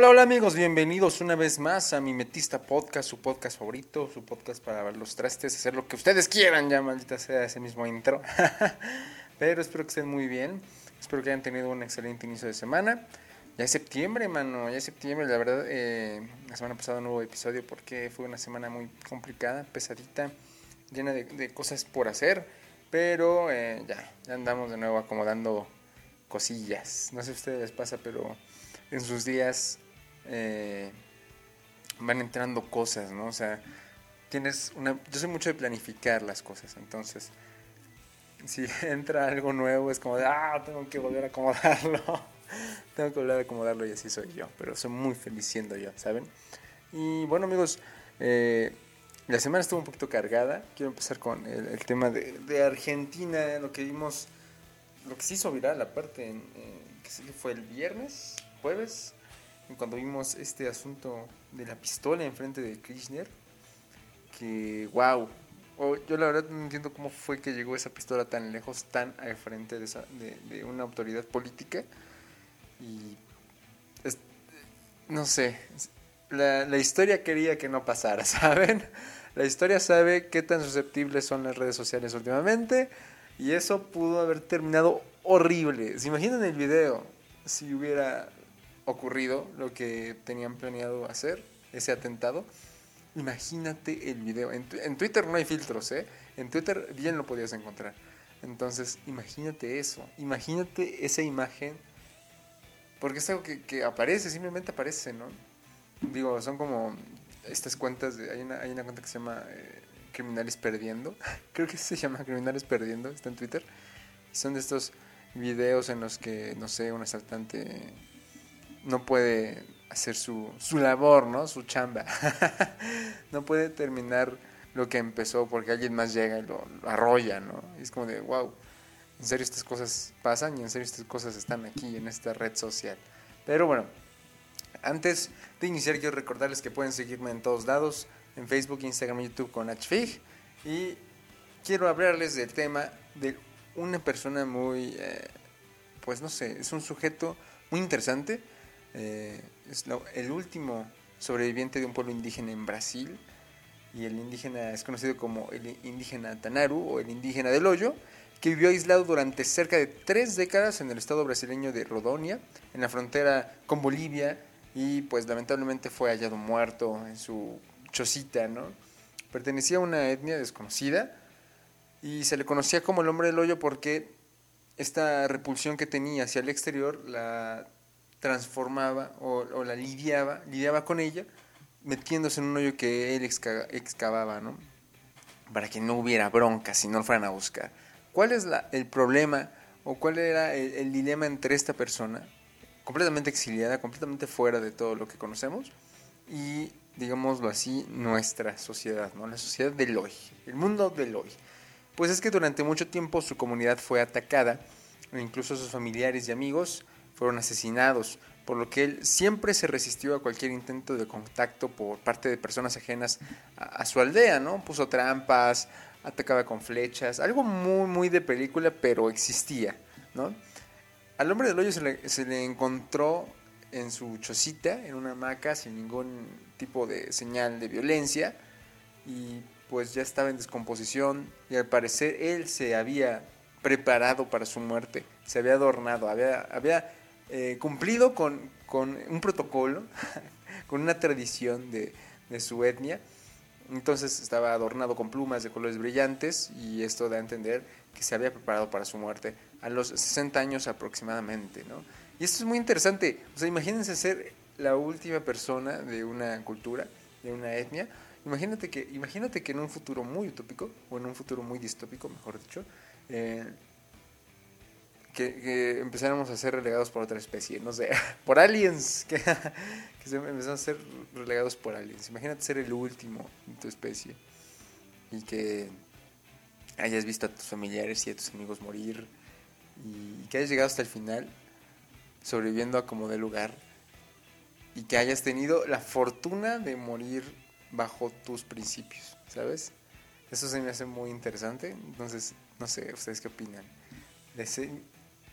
Hola, hola amigos, bienvenidos una vez más a mi Metista Podcast, su podcast favorito, su podcast para ver los trastes, hacer lo que ustedes quieran, ya maldita sea ese mismo intro. Pero espero que estén muy bien, espero que hayan tenido un excelente inicio de semana. Ya es septiembre, mano, ya es septiembre, la verdad, eh, la semana pasada un nuevo episodio porque fue una semana muy complicada, pesadita, llena de, cosas por hacer, pero eh, ya, ya andamos de nuevo acomodando cosillas. No sé si a ustedes les pasa, pero en sus días eh, van entrando cosas, ¿no? O sea, tienes una... Yo soy mucho de planificar las cosas, entonces, si entra algo nuevo es como de, ah, tengo que volver a acomodarlo, tengo que volver a acomodarlo y así soy yo, pero soy muy feliz siendo yo, ¿saben? Y bueno amigos, eh, la semana estuvo un poquito cargada, quiero empezar con el, tema de, de, Argentina, lo que vimos, lo que se hizo viral aparte, en, que fue el viernes, jueves, cuando vimos este asunto de la pistola enfrente de Kirchner, que wow, yo la verdad no entiendo cómo fue que llegó esa pistola tan lejos, tan al frente de, esa, de, una autoridad política. Y no sé, la, la, historia quería que no pasara, ¿saben? La historia sabe qué tan susceptibles son las redes sociales últimamente y eso pudo haber terminado horrible. ¿Se imaginan el video si hubiera ocurrido lo que tenían planeado hacer, ese atentado. Imagínate el video. En, Twitter no hay filtros, ¿eh? En Twitter bien lo podías encontrar. Entonces, imagínate eso. Imagínate esa imagen. Porque es algo que, aparece, simplemente aparece, ¿no? Digo, son como estas cuentas. De, hay, una, hay una cuenta que se llama eh, Criminales Perdiendo. Creo que se llama Criminales Perdiendo. Está en Twitter. son de estos videos en los que, no sé, un asaltante no puede hacer su, su labor, ¿no? Su chamba. no puede terminar lo que empezó porque alguien más llega y lo, arrolla, ¿no? Es como de, wow, en serio estas cosas pasan y en serio estas cosas están aquí en esta red social. Pero bueno, antes de iniciar quiero recordarles que pueden seguirme en todos lados, en Facebook, Instagram y YouTube con HFIG. Y quiero hablarles del tema de una persona muy, eh, pues no sé, es un sujeto muy interesante eh, es el último sobreviviente de un pueblo indígena en Brasil. Y el indígena es conocido como el indígena Tanaru o el indígena del hoyo, que vivió aislado durante cerca de tres décadas en el estado brasileño de Rodonia, en la frontera con Bolivia, y pues lamentablemente fue hallado muerto en su chocita, ¿no? Pertenecía a una etnia desconocida y se le conocía como el hombre del hoyo porque esta repulsión que tenía hacia el exterior la transformaba o, la lidiaba, lidiaba con ella, metiéndose en un hoyo que él excavaba, ¿no? Para que no hubiera bronca si no lo fueran a buscar. ¿Cuál es el problema o cuál era el, dilema entre esta persona, completamente exiliada, completamente fuera de todo lo que conocemos, y, digámoslo así, nuestra sociedad, ¿no? La sociedad del hoy, el mundo del hoy. Pues es que durante mucho tiempo su comunidad fue atacada, incluso sus familiares y amigos fueron asesinados, por lo que él siempre se resistió a cualquier intento de contacto por parte de personas ajenas a, su aldea, ¿no? Puso trampas, atacaba con flechas, algo muy, muy de película, pero existía, ¿no? Al hombre del hoyo se le, se le encontró en su chocita, en una hamaca, sin ningún tipo de señal de violencia, y pues ya estaba en descomposición, y al parecer él se había preparado para su muerte, se había adornado, había, había eh, cumplido con, un protocolo, con una tradición de, su etnia. Entonces estaba adornado con plumas de colores brillantes y esto da a entender que se había preparado para su muerte a los 60 años aproximadamente. ¿no? Y esto es muy interesante. O sea, imagínense ser la última persona de una cultura, de una etnia. Imagínate que, imagínate que en un futuro muy utópico, o en un futuro muy distópico, mejor dicho, eh, que, empezáramos a ser relegados por otra especie, no sé, por aliens, que, que se empezaron a ser relegados por aliens. Imagínate ser el último de tu especie y que hayas visto a tus familiares y a tus amigos morir y que hayas llegado hasta el final sobreviviendo a como de lugar y que hayas tenido la fortuna de morir bajo tus principios, ¿sabes? Eso se me hace muy interesante, entonces no sé, ustedes qué opinan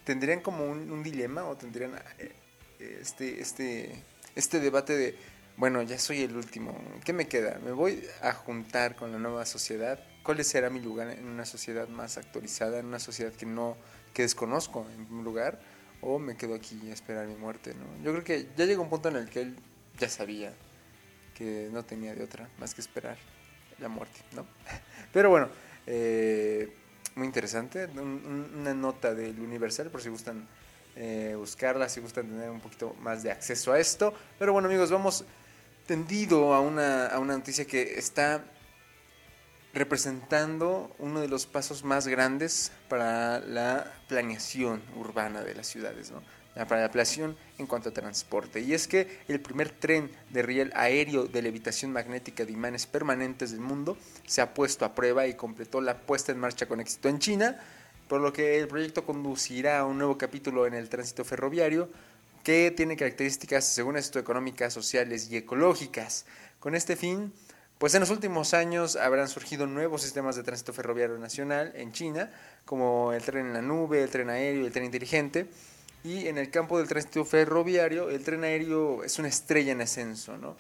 tendrían como un, dilema o tendrían eh, este, este este debate de, bueno, ya soy el último, ¿qué me queda? ¿Me voy a juntar con la nueva sociedad? ¿Cuál será mi lugar en una sociedad más actualizada, en una sociedad que no, que desconozco en un lugar? ¿O me quedo aquí a esperar mi muerte? ¿no? Yo creo que ya llegó un punto en el que él ya sabía que no tenía de otra más que esperar la muerte, ¿no? Pero bueno, eh, muy interesante, una nota del Universal por si gustan eh, buscarla, si gustan tener un poquito más de acceso a esto. Pero bueno amigos, vamos tendido a una, a una noticia que está representando uno de los pasos más grandes para la planeación urbana de las ciudades, ¿no? La planeación en cuanto a transporte. Y es que el primer tren de riel aéreo de levitación magnética de imanes permanentes del mundo se ha puesto a prueba y completó la puesta en marcha con éxito en China, por lo que el proyecto conducirá a un nuevo capítulo en el tránsito ferroviario que tiene características, según esto, económicas, sociales y ecológicas. Con este fin, pues en los últimos años habrán surgido nuevos sistemas de tránsito ferroviario nacional en China, como el tren en la nube, el tren aéreo el tren inteligente. Y en el campo del tránsito ferroviario, el tren aéreo es una estrella en ascenso. ¿no?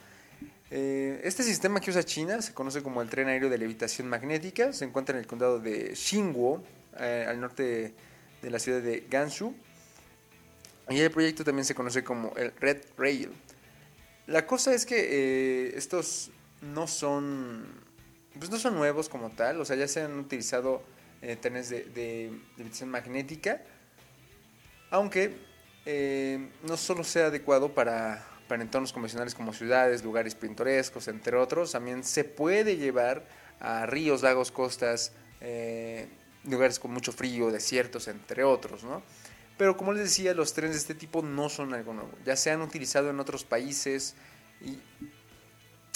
Eh, este sistema que usa China se conoce como el tren aéreo de levitación magnética, se encuentra en el condado de Xinguo, eh, al norte de la ciudad de Gansu y el proyecto también se conoce como el Red Rail. La cosa es que eh, estos no son, pues no son nuevos como tal, o sea, ya se han utilizado eh, trenes de, de, magnética, aunque eh, no solo sea adecuado para, para entornos convencionales como ciudades, lugares pintorescos, entre otros, también se puede llevar a ríos, lagos, costas, lugares con mucho frío, desiertos, entre otros, ¿no? Pero como les decía, los trenes de este tipo no son algo nuevo. Ya se han utilizado en otros países y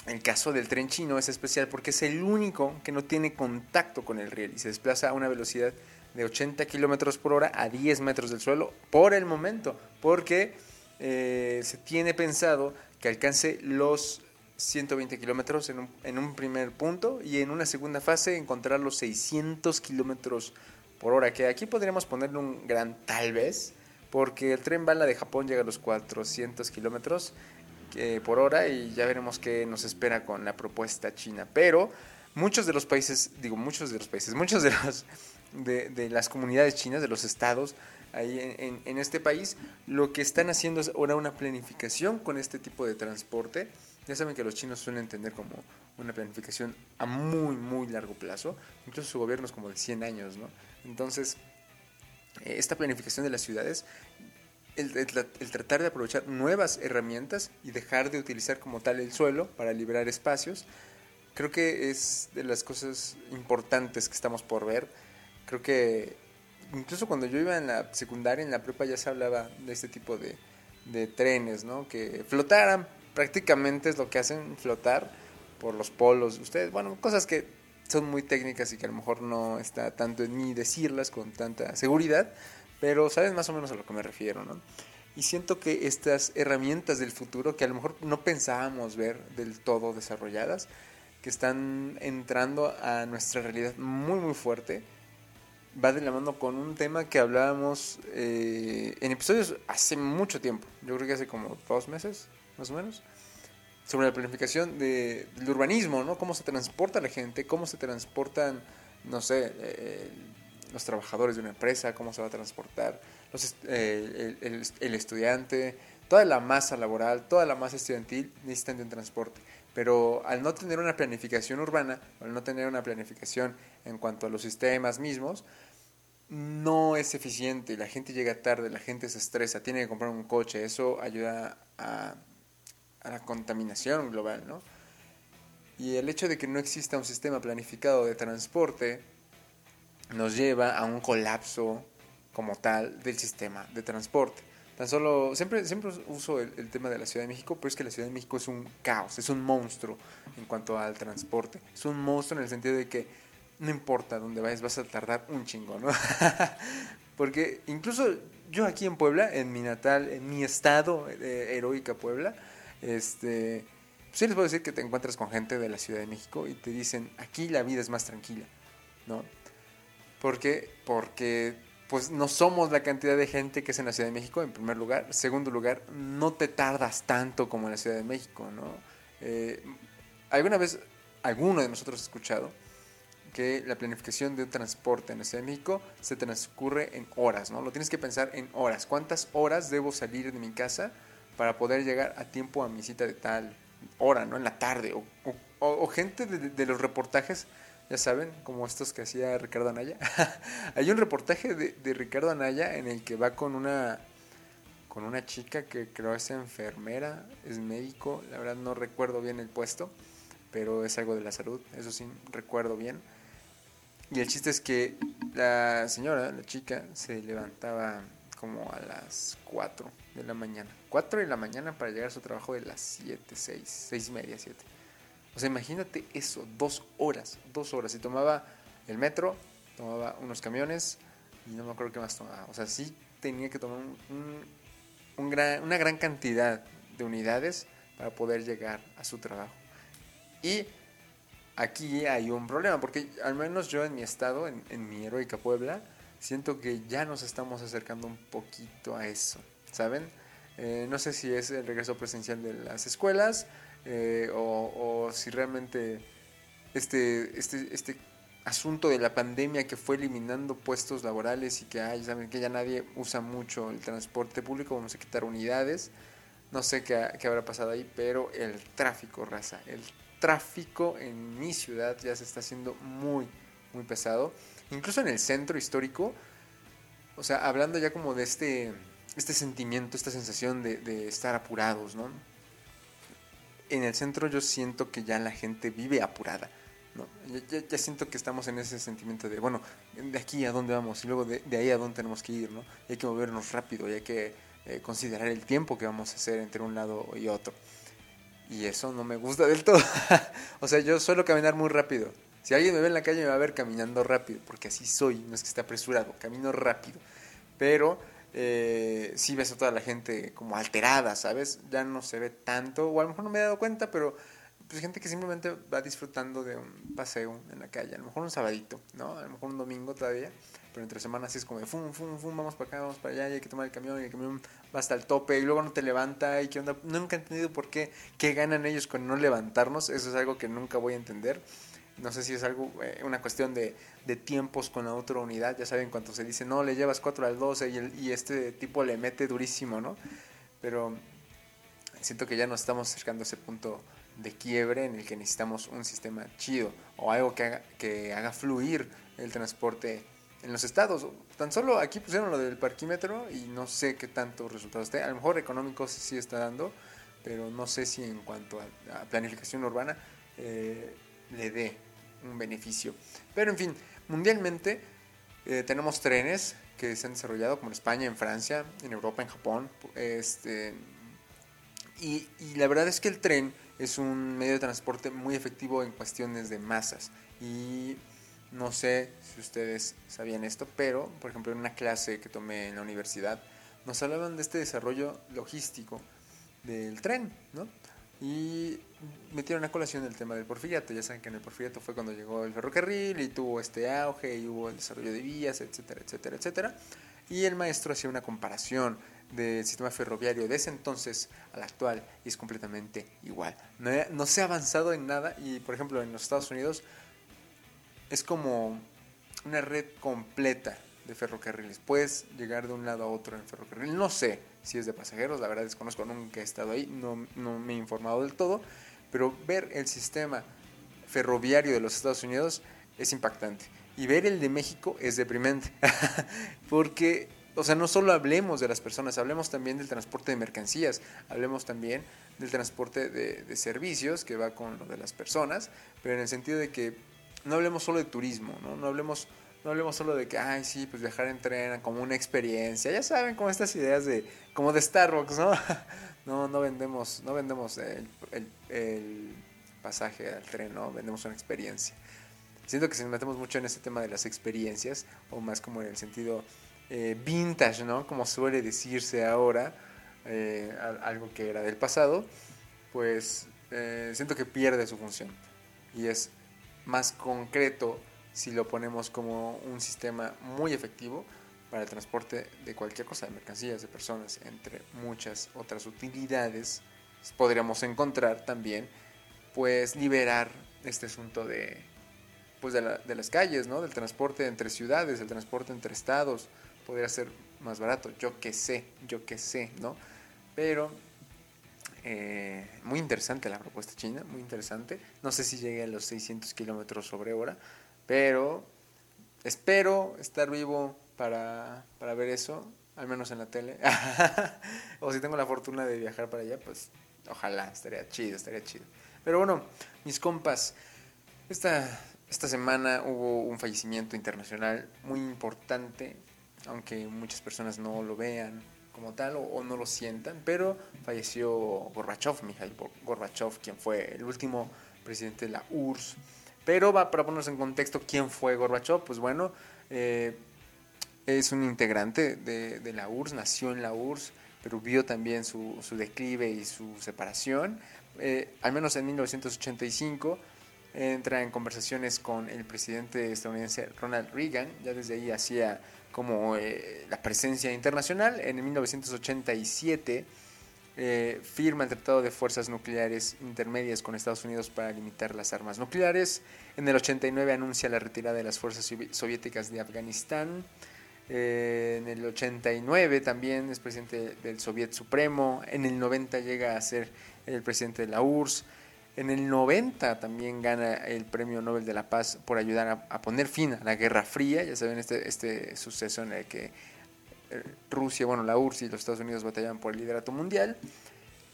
el caso del tren chino es especial porque es el único que no tiene contacto con el riel y se desplaza a una velocidad de 80 kilómetros por hora a 10 metros del suelo por el momento, porque eh, se tiene pensado que alcance los 120 kilómetros en un, en un primer punto y en una segunda fase encontrar los 600 kilómetros por hora, que aquí podríamos ponerle un gran tal vez, porque el tren bala de Japón llega a los 400 kilómetros eh, por hora y ya veremos qué nos espera con la propuesta china. Pero muchos de los países, digo muchos de los países, muchos de, los, de, las comunidades chinas, de los estados ahí en, este país, lo que están haciendo es ahora una planificación con este tipo de transporte. Ya saben que los chinos suelen entender como una planificación a muy, muy largo plazo. Incluso su gobierno es como de 100 años, ¿no? Entonces, eh, esta planificación de las ciudades, el, tratar de aprovechar nuevas herramientas y dejar de utilizar como tal el suelo para liberar espacios, creo que es de las cosas importantes que estamos por ver. Creo que incluso cuando yo iba en la secundaria, en la prepa, ya se hablaba de este tipo de, de trenes, ¿no? Que flotaran, prácticamente es lo que hacen, flotar por los polos. Ustedes, bueno, cosas que son muy técnicas y que a lo mejor no está tanto en mí decirlas con tanta seguridad, pero saben más o menos a lo que me refiero, ¿no? Y siento que estas herramientas del futuro que a lo mejor no pensábamos ver del todo desarrolladas, que están entrando a nuestra realidad muy muy fuerte, va de la mano con un tema que hablábamos eh, en episodios hace mucho tiempo, yo creo que hace como dos meses, más o menos, sobre la planificación de, del urbanismo, ¿no? Cómo se transporta la gente, cómo se transportan, no sé, eh, los trabajadores de una empresa, cómo se va a transportar los, eh, el, estudiante, toda la masa laboral, toda la masa estudiantil necesitan de un transporte. Pero al no tener una planificación urbana, al no tener una planificación en cuanto a los sistemas mismos, no es eficiente, la gente llega tarde, la gente se estresa, tiene que comprar un coche, eso ayuda a la contaminación global, ¿no? Y el hecho de que no exista un sistema planificado de transporte nos lleva a un colapso como tal del sistema de transporte. Tan solo, siempre, siempre uso el, tema de la Ciudad de México, pero es que la Ciudad de México es un caos, es un monstruo en cuanto al transporte. Es un monstruo en el sentido de que no importa dónde vayas, vas a tardar un chingo, ¿no? Porque incluso yo aquí en Puebla, en mi natal, en mi estado de heroica Puebla, este, sí les puedo decir que te encuentras con gente de la Ciudad de México y te dicen, aquí la vida es más tranquila, ¿no? ¿Por qué? Porque pues no somos la cantidad de gente que es en la Ciudad de México, en primer lugar. Segundo lugar, no te tardas tanto como en la Ciudad de México, ¿no? Eh, ¿Alguna vez alguno de nosotros ha escuchado que la planificación de un transporte en la Ciudad de México se transcurre en horas, ¿no? Lo tienes que pensar en horas. ¿Cuántas horas debo salir de mi casa para poder llegar a tiempo a mi cita de tal hora, ¿no? En la tarde. O, gente de, los reportajes, ya saben, como estos que hacía Ricardo Anaya. Hay un reportaje de, Ricardo Anaya en el que va con una con una chica que creo es enfermera, es médico, la verdad no recuerdo bien el puesto, pero es algo de la salud, eso sí recuerdo bien. Y el chiste es que la señora, la chica, se levantaba como a las 4 de la mañana. 4 de la mañana para llegar a su trabajo de las 7, 6, 6 y media, 7. O sea, imagínate eso, dos horas, dos horas. Y tomaba el metro, tomaba unos camiones y no me acuerdo qué más tomaba. O sea, sí tenía que tomar una gran cantidad de unidades para poder llegar a su trabajo. Y aquí hay un problema, porque al menos yo en mi estado, en, mi heroica Puebla, siento que ya nos estamos acercando un poquito a eso, ¿saben? Eh, no sé si es el regreso presencial de las escuelas eh, o, si realmente este, este, este asunto de la pandemia que fue eliminando puestos laborales y que hay, saben que ya nadie usa mucho el transporte público, vamos a quitar unidades. No sé qué, qué habrá pasado ahí, pero el tráfico, raza, el tráfico en mi ciudad ya se está haciendo muy, muy pesado incluso en el centro histórico, o sea, hablando ya como de este, este sentimiento, esta sensación de, estar apurados, ¿no? En el centro yo siento que ya la gente vive apurada, ¿no? Ya, siento que estamos en ese sentimiento de, bueno, de aquí a dónde vamos y luego de, ahí a dónde tenemos que ir, ¿no? Y hay que movernos rápido y hay que eh, considerar el tiempo que vamos a hacer entre un lado y otro. Y eso no me gusta del todo. o sea, yo suelo caminar muy rápido. Si alguien me ve en la calle me va a ver caminando rápido, porque así soy, no es que esté apresurado, camino rápido. Pero eh, sí ves a toda la gente como alterada, ¿sabes? Ya no se ve tanto, o a lo mejor no me he dado cuenta, pero pues gente que simplemente va disfrutando de un paseo en la calle, a lo mejor un sabadito, ¿no? A lo mejor un domingo todavía, pero entre semanas es como de fum, fum, fum, vamos para acá, vamos para allá, y hay que tomar el camión, y el camión va hasta el tope, y luego no te levanta, y qué onda, nunca he entendido por qué, qué ganan ellos con no levantarnos, eso es algo que nunca voy a entender. No sé si es algo, eh, una cuestión de, tiempos con la otra unidad. Ya saben, cuando se dice, no, le llevas 4 al 12 y, y este tipo le mete durísimo, ¿no? Pero siento que ya nos estamos acercando a ese punto de quiebre en el que necesitamos un sistema chido o algo que haga, que haga fluir el transporte en los estados. Tan solo aquí pusieron lo del parquímetro y no sé qué tantos resultados esté. A lo mejor económicos sí está dando, pero no sé si en cuanto a, planificación urbana eh, le dé un beneficio. Pero en fin, mundialmente eh, tenemos trenes que se han desarrollado como en España, en Francia, en Europa, en Japón. Este, y, la verdad es que el tren es un medio de transporte muy efectivo en cuestiones de masas. Y no sé si ustedes sabían esto, pero por ejemplo en una clase que tomé en la universidad nos hablaban de este desarrollo logístico del tren, ¿no? Y metieron a colación el tema del porfiriato. Ya saben que en el porfiriato fue cuando llegó el ferrocarril y tuvo este auge y hubo el desarrollo de vías, etcétera, etcétera, etcétera. Y el maestro hacía una comparación del sistema ferroviario de ese entonces al actual y es completamente igual. No, no se ha avanzado en nada y, por ejemplo, en los Estados Unidos es como una red completa de ferrocarriles. Puedes llegar de un lado a otro en ferrocarril. No sé si es de pasajeros, la verdad desconozco, nunca he estado ahí, no, no me he informado del todo, pero ver el sistema ferroviario de los Estados Unidos es impactante. Y ver el de México es deprimente. Porque, o sea, no solo hablemos de las personas, hablemos también del transporte de mercancías, hablemos también del transporte de, de servicios, que va con lo de las personas, pero en el sentido de que no hablemos solo de turismo, ¿no? No hablemos no hablemos solo de que, ay, sí, pues viajar en tren como una experiencia. Ya saben, como estas ideas de, como de Starbucks, ¿no? No, no vendemos, no vendemos el, el, pasaje al tren, ¿no? Vendemos una experiencia. Siento que si nos metemos mucho en este tema de las experiencias, o más como en el sentido eh, vintage, ¿no? Como suele decirse ahora, eh, algo que era del pasado, pues eh, siento que pierde su función. Y es más concreto si lo ponemos como un sistema muy efectivo para el transporte de cualquier cosa, de mercancías, de personas, entre muchas otras utilidades, podríamos encontrar también, pues, liberar este asunto de, pues, de, las calles, ¿no? Del transporte entre ciudades, del transporte entre estados, podría ser más barato, yo qué sé, yo qué sé, ¿no? Pero eh, muy interesante la propuesta china, muy interesante. No sé si llegue a los 600 kilómetros sobre hora, pero espero estar vivo para, para ver eso, al menos en la tele. o si tengo la fortuna de viajar para allá, pues ojalá, estaría chido, estaría chido. Pero bueno, mis compas, esta, esta semana hubo un fallecimiento internacional muy importante, aunque muchas personas no lo vean, como tal o, no lo sientan, pero falleció Gorbachev, Mikhail Gorbachev, quien fue el último presidente de la URSS. Pero va, para ponernos en contexto, ¿quién fue Gorbachev? Pues bueno, eh, es un integrante de, la URSS, nació en la URSS, pero vio también su, declive y su separación. Eh, al menos en 1985 entra en conversaciones con el presidente estadounidense Ronald Reagan, ya desde ahí hacía como eh, la presencia internacional. En 1987 eh, firma el Tratado de Fuerzas Nucleares Intermedias con Estados Unidos para limitar las armas nucleares. En el 89 anuncia la retirada de las fuerzas soviéticas de Afganistán. Eh, en el 89 también es presidente del Soviet Supremo. En el 90 llega a ser el presidente de la URSS. En el 90 también gana el Premio Nobel de la Paz por ayudar a, poner fin a la Guerra Fría. Ya saben, este, este suceso en el que eh, Rusia, bueno, la URSS y los Estados Unidos batallaban por el liderato mundial.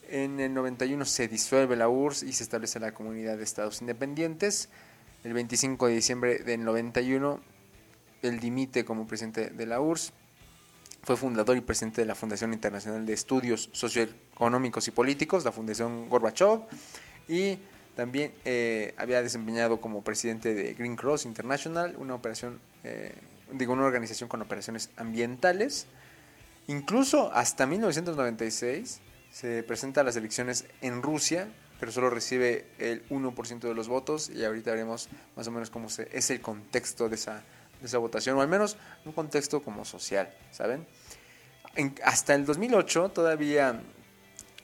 En el 91 se disuelve la URSS y se establece la Comunidad de Estados Independientes. El 25 de diciembre del 91, él dimite como presidente de la URSS. Fue fundador y presidente de la Fundación Internacional de Estudios Socioeconómicos y Políticos, la Fundación Gorbachev y también eh, había desempeñado como presidente de Green Cross International, una operación, eh, digo, una organización con operaciones ambientales. Incluso hasta 1996 se presenta a las elecciones en Rusia, pero solo recibe el 1% de los votos y ahorita veremos más o menos cómo se, es el contexto de esa, de esa votación, o al menos un contexto como social, ¿saben? hasta el 2008 todavía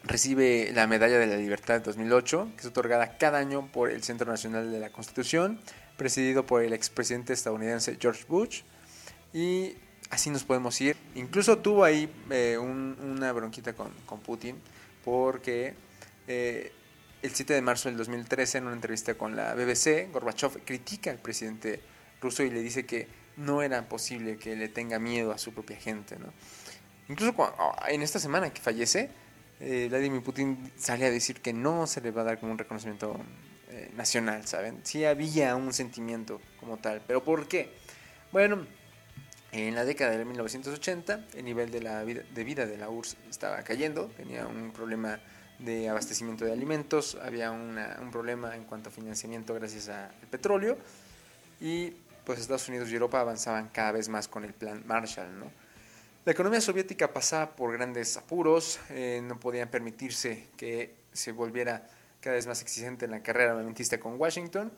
recibe la Medalla de la Libertad de 2008, que es otorgada cada año por el Centro Nacional de la Constitución, presidido por el expresidente estadounidense George Bush. Y así nos podemos ir. Incluso tuvo ahí eh, una bronquita con, Putin, porque eh, el 7 de marzo del 2013, en una entrevista con la BBC, Gorbachev critica al presidente ruso y le dice que no era posible que le tenga miedo a su propia gente. ¿no? Incluso en esta semana que fallece, eh, Vladimir Putin sale a decir que no se le va a dar como un reconocimiento eh, nacional, ¿saben? Sí había un sentimiento como tal, pero ¿por qué? Bueno, en la década de 1980 el nivel de, la vida, de vida de la URSS estaba cayendo, tenía un problema de abastecimiento de alimentos, había un problema en cuanto a financiamiento gracias al petróleo y pues Estados Unidos y Europa avanzaban cada vez más con el plan Marshall, ¿no? La economía soviética pasaba por grandes apuros, eh, no podían permitirse que se volviera cada vez más exigente en la carrera armamentista con Washington.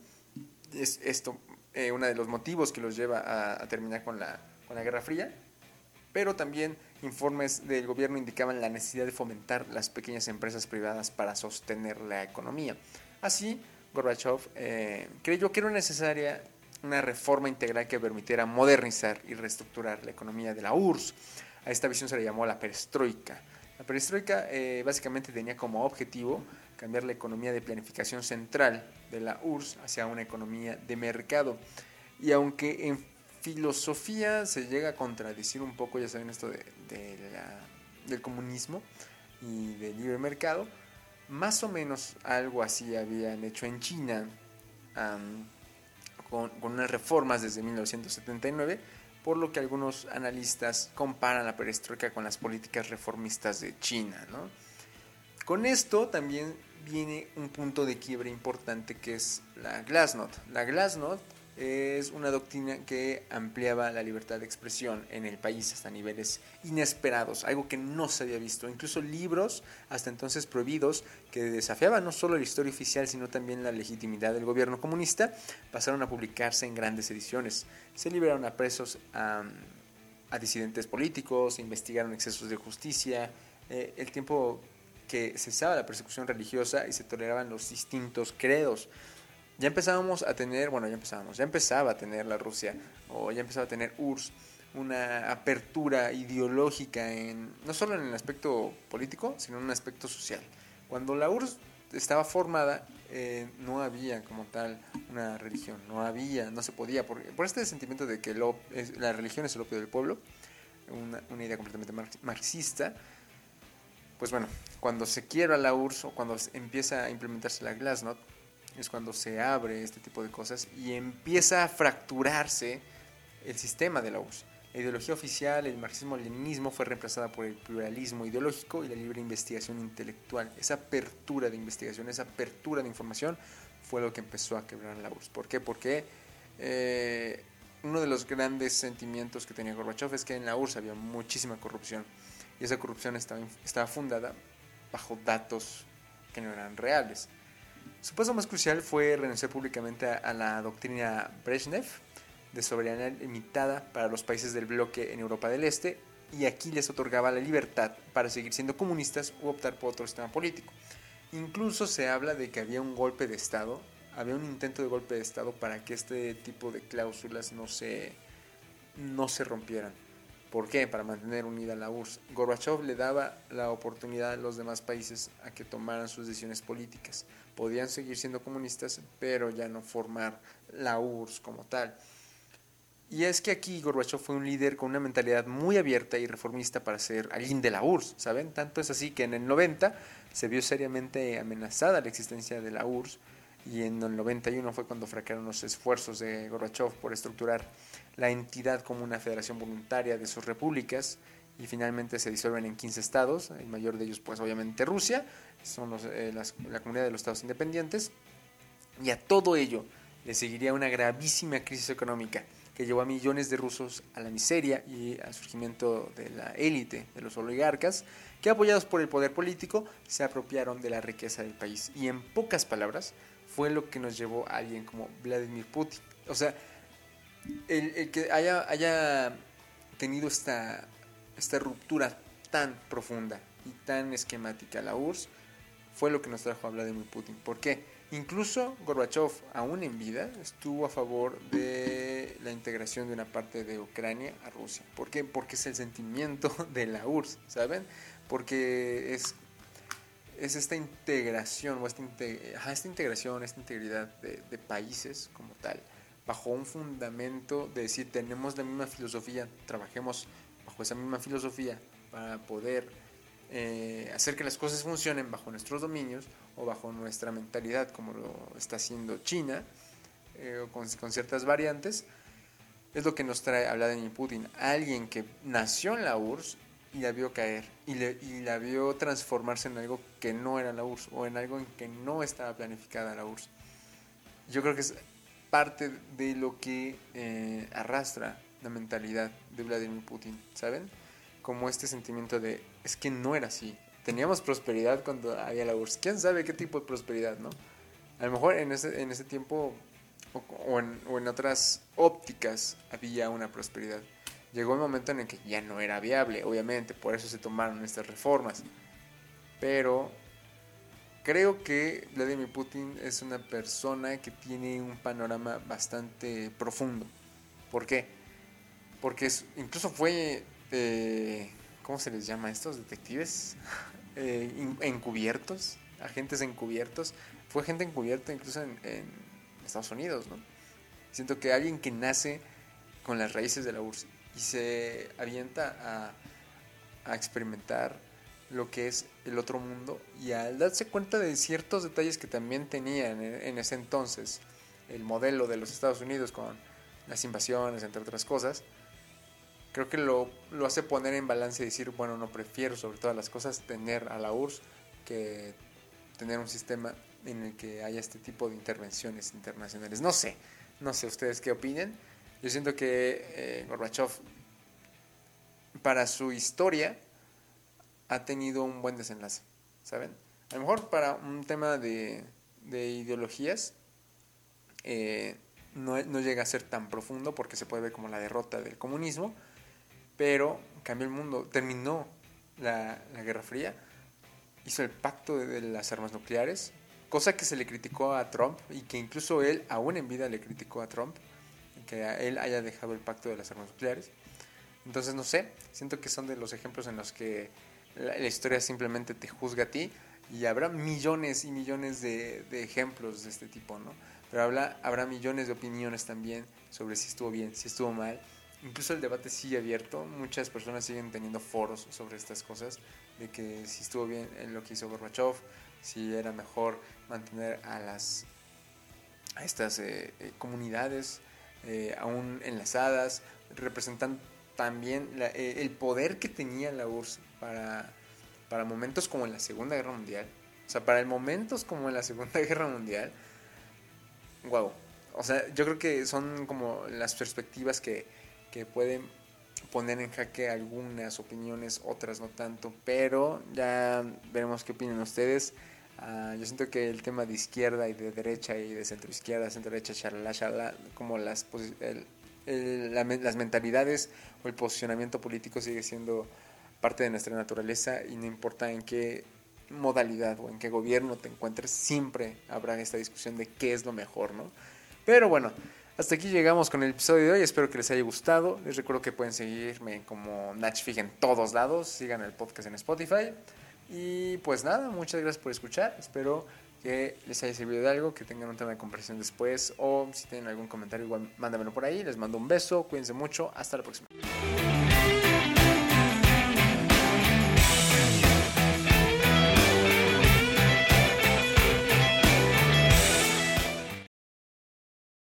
Es esto eh, uno de los motivos que los lleva a, terminar con la, con la Guerra Fría, pero también informes del gobierno indicaban la necesidad de fomentar las pequeñas empresas privadas para sostener la economía. Así, Gorbachev eh, creyó que era necesaria una reforma integral que permitiera modernizar y reestructurar la economía de la URSS. A esta visión se le llamó la perestroika. La perestroika eh, básicamente tenía como objetivo cambiar la economía de planificación central de la URSS hacia una economía de mercado. Y aunque en filosofía se llega a contradecir un poco, ya saben esto de, del comunismo y del libre mercado, más o menos algo así habían hecho en China con, unas reformas desde 1979, por lo que algunos analistas comparan la perestroika con las políticas reformistas de China. Con esto también viene un punto de quiebre importante que es la Glasnost. La Glasnost es una doctrina que ampliaba la libertad de expresión en el país hasta niveles inesperados, algo que no se había visto. Incluso libros hasta entonces prohibidos que desafiaban no solo la historia oficial, sino también la legitimidad del gobierno comunista, pasaron a publicarse en grandes ediciones. Se liberaron a presos a disidentes políticos, se investigaron excesos de justicia, eh, el tiempo que cesaba la persecución religiosa y se toleraban los distintos credos. Ya empezábamos a tener, bueno, ya empezábamos, ya empezaba a tener la Rusia, o ya empezaba a tener URSS, una apertura ideológica en, no solo en el aspecto político, sino en un aspecto social. Cuando la URSS estaba formada, eh, no había como tal una religión, no había, no se podía, por, por este sentimiento de que la religión es el opio del pueblo, una, una idea completamente marxista, pues bueno, cuando se quiebra la URSS o cuando empieza a implementarse la Glasnost, es cuando se abre este tipo de cosas y empieza a fracturarse el sistema de la URSS. La ideología oficial, el marxismo-leninismo, fue reemplazada por el pluralismo ideológico y la libre investigación intelectual. Esa apertura de investigación, esa apertura de información fue lo que empezó a quebrar la URSS. ¿Por qué? Porque eh, uno de los grandes sentimientos que tenía Gorbachev es que en la URSS había muchísima corrupción y esa corrupción estaba, estaba fundada bajo datos que no eran reales. Su paso más crucial fue renunciar públicamente a, la doctrina Brezhnev, de soberanía limitada para los países del bloque en Europa del Este y aquí les otorgaba la libertad para seguir siendo comunistas u optar por otro sistema político. Incluso se habla de que había un golpe de Estado, había un intento de golpe de Estado para que este tipo de cláusulas no se, no se rompieran. ¿Por qué? Para mantener unida la URSS. Gorbachev le daba la oportunidad a los demás países a que tomaran sus decisiones políticas. Podían seguir siendo comunistas, pero ya no formar la URSS como tal. Y es que aquí Gorbachev fue un líder con una mentalidad muy abierta y reformista para ser alguien de la URSS, ¿saben? Tanto es así que en el 90 se vio seriamente amenazada la existencia de la URSS y en el 91 fue cuando fracasaron los esfuerzos de Gorbachev por estructurar la entidad como una federación voluntaria de sus repúblicas y finalmente se disuelven en 15 estados, el mayor de ellos pues obviamente Rusia, son eh, la comunidad de los estados independientes y a todo ello le seguiría una gravísima crisis económica que llevó a millones de rusos a la miseria y al surgimiento de la élite, de los oligarcas, que apoyados por el poder político se apropiaron de la riqueza del país. Y en pocas palabras, fue lo que nos llevó a alguien como Vladimir Putin. O sea, el, que haya, haya tenido esta, esta ruptura tan profunda y tan esquemática la URSS, fue lo que nos trajo a Vladimir Putin. ¿Por qué? Incluso Gorbachev, aún en vida, estuvo a favor de la integración de una parte de Ucrania a Rusia. ¿Por qué? Porque es el sentimiento de la URSS, ¿saben? Porque es, es esta integración, o esta, esta integración, esta integridad de, de países como tal, bajo un fundamento de decir, tenemos la misma filosofía, trabajemos bajo esa misma filosofía para poder eh, hacer que las cosas funcionen bajo nuestros dominios o bajo nuestra mentalidad, como lo está haciendo China, eh, con, ciertas variantes, es lo que nos trae a Vladimir Putin, alguien que nació en la URSS y la vio caer y, y, la vio transformarse en algo que no era la URSS o en algo en que no estaba planificada la URSS. Yo creo que es parte de lo que eh, arrastra la mentalidad de Vladimir Putin, ¿saben? Como este sentimiento de es que no era así. Teníamos prosperidad cuando había la URSS. ¿Quién sabe qué tipo de prosperidad, no? A lo mejor en ese, en ese tiempo o, en, o en otras ópticas había una prosperidad. Llegó el momento en el que ya no era viable, obviamente, por eso se tomaron estas reformas. Pero creo que Vladimir Putin es una persona que tiene un panorama bastante profundo. ¿Por qué? Porque incluso fue eh, ¿cómo se les llama a estos detectives? Eh, encubiertos, agentes encubiertos. Fue gente encubierta incluso en, Estados Unidos, ¿no? Siento que alguien que nace con las raíces de la URSS y se avienta a, experimentar lo que es el otro mundo y al darse cuenta de ciertos detalles que también tenían en, ese entonces el modelo de los Estados Unidos con las invasiones, entre otras cosas, creo que lo, lo, hace poner en balance y decir, bueno, no prefiero sobre todas las cosas tener a la URSS que tener un sistema en el que haya este tipo de intervenciones internacionales. No sé, no sé ustedes qué opinen. Yo siento que eh, Gorbachev, para su historia, ha tenido un buen desenlace, ¿saben? A lo mejor para un tema de, de ideologías, eh, no, no, llega a ser tan profundo porque se puede ver como la derrota del comunismo, pero cambió el mundo, terminó la, Guerra Fría, hizo el pacto de, las armas nucleares, cosa que se le criticó a Trump y que incluso él, aún en vida, le criticó a Trump, que él haya dejado el pacto de las armas nucleares. Entonces, no sé, siento que son de los ejemplos en los que la, historia simplemente te juzga a ti y habrá millones y millones de, de ejemplos de este tipo, ¿no? Pero habla, habrá millones de opiniones también sobre si estuvo bien, si estuvo mal. Incluso el debate sigue abierto, muchas personas siguen teniendo foros sobre estas cosas, de que si estuvo bien en lo que hizo Gorbachev, si era mejor mantener a las a estas eh, eh, comunidades eh, aún enlazadas, representan también el poder que tenía la URSS para, para momentos como en la Segunda Guerra Mundial. O sea, para momentos como en la Segunda Guerra Mundial, wow. O sea, yo creo que son como las perspectivas que, que pueden poner en jaque algunas opiniones, otras no tanto, pero ya veremos qué opinan ustedes. Uh, yo siento que el tema de izquierda y de derecha y de centro izquierda, centro derecha, charla, charla, como las, el, el, la, las mentalidades o el posicionamiento político sigue siendo parte de nuestra naturaleza y no importa en qué modalidad o en qué gobierno te encuentres, siempre habrá esta discusión de qué es lo mejor, ¿no? Pero bueno, hasta aquí llegamos con el episodio de hoy. Espero que les haya gustado. Les recuerdo que pueden seguirme como Nachfig en todos lados. Sigan el podcast en Spotify. Y pues nada, muchas gracias por escuchar. Espero que les haya servido de algo, que tengan un tema de conversación después. O si tienen algún comentario, igual mándamelo por ahí. Les mando un beso. Cuídense mucho. Hasta la próxima.